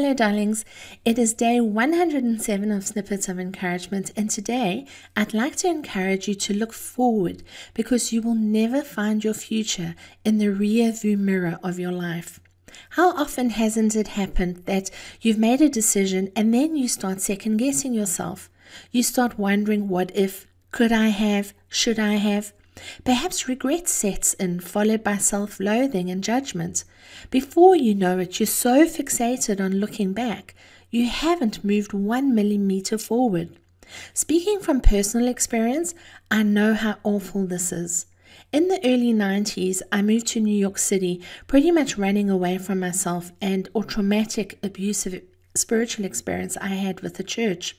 Hello, darlings. It is day 107 of Snippets of Encouragement, and today I'd like to encourage you to look forward because you will never find your future in the rear view mirror of your life. How often hasn't it happened that you've made a decision and then you start second guessing yourself? You start wondering, what if? Could I have? Should I have? Perhaps regret sets in, followed by self loathing and judgment. Before you know it, you're so fixated on looking back, you haven't moved one millimeter forward. Speaking from personal experience, I know how awful this is. In the early 90s, I moved to New York City, pretty much running away from myself and or traumatic abusive spiritual experience I had with the church.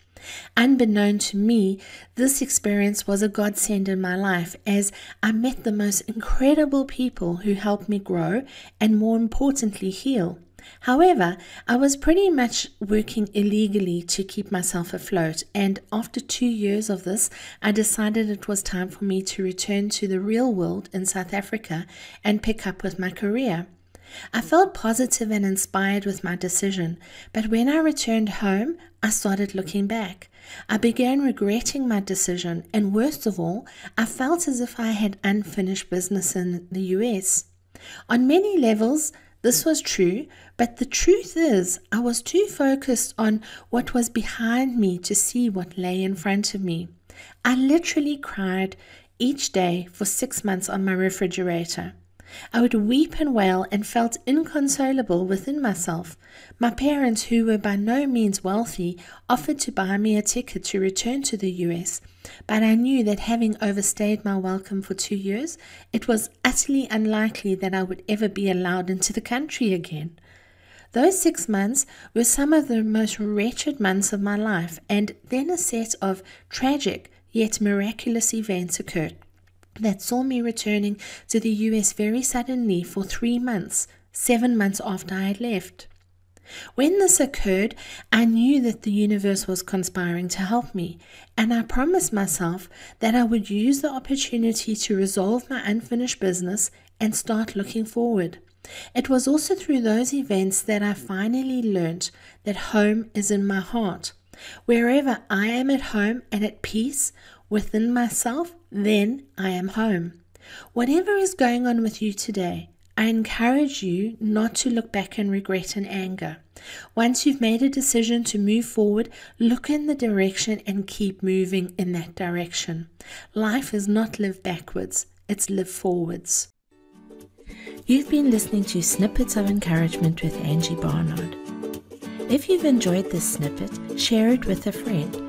Unbeknown to me, this experience was a godsend in my life as I met the most incredible people who helped me grow and, more importantly, heal. However, I was pretty much working illegally to keep myself afloat, and after two years of this, I decided it was time for me to return to the real world in South Africa and pick up with my career. I felt positive and inspired with my decision, but when I returned home, I started looking back. I began regretting my decision, and worst of all, I felt as if I had unfinished business in the US. On many levels, this was true, but the truth is, I was too focused on what was behind me to see what lay in front of me. I literally cried each day for six months on my refrigerator. I would weep and wail and felt inconsolable within myself. My parents, who were by no means wealthy, offered to buy me a ticket to return to the US, but I knew that having overstayed my welcome for two years, it was utterly unlikely that I would ever be allowed into the country again. Those six months were some of the most wretched months of my life, and then a set of tragic yet miraculous events occurred that saw me returning to the US very suddenly for three months, seven months after I had left. When this occurred, I knew that the universe was conspiring to help me, and I promised myself that I would use the opportunity to resolve my unfinished business and start looking forward. It was also through those events that I finally learnt that home is in my heart. Wherever I am at home and at peace within myself, then I am home. Whatever is going on with you today, I encourage you not to look back in regret and anger. Once you've made a decision to move forward, look in the direction and keep moving in that direction. Life is not live backwards, it's live forwards. You've been listening to Snippets of Encouragement with Angie Barnard. If you've enjoyed this snippet, share it with a friend.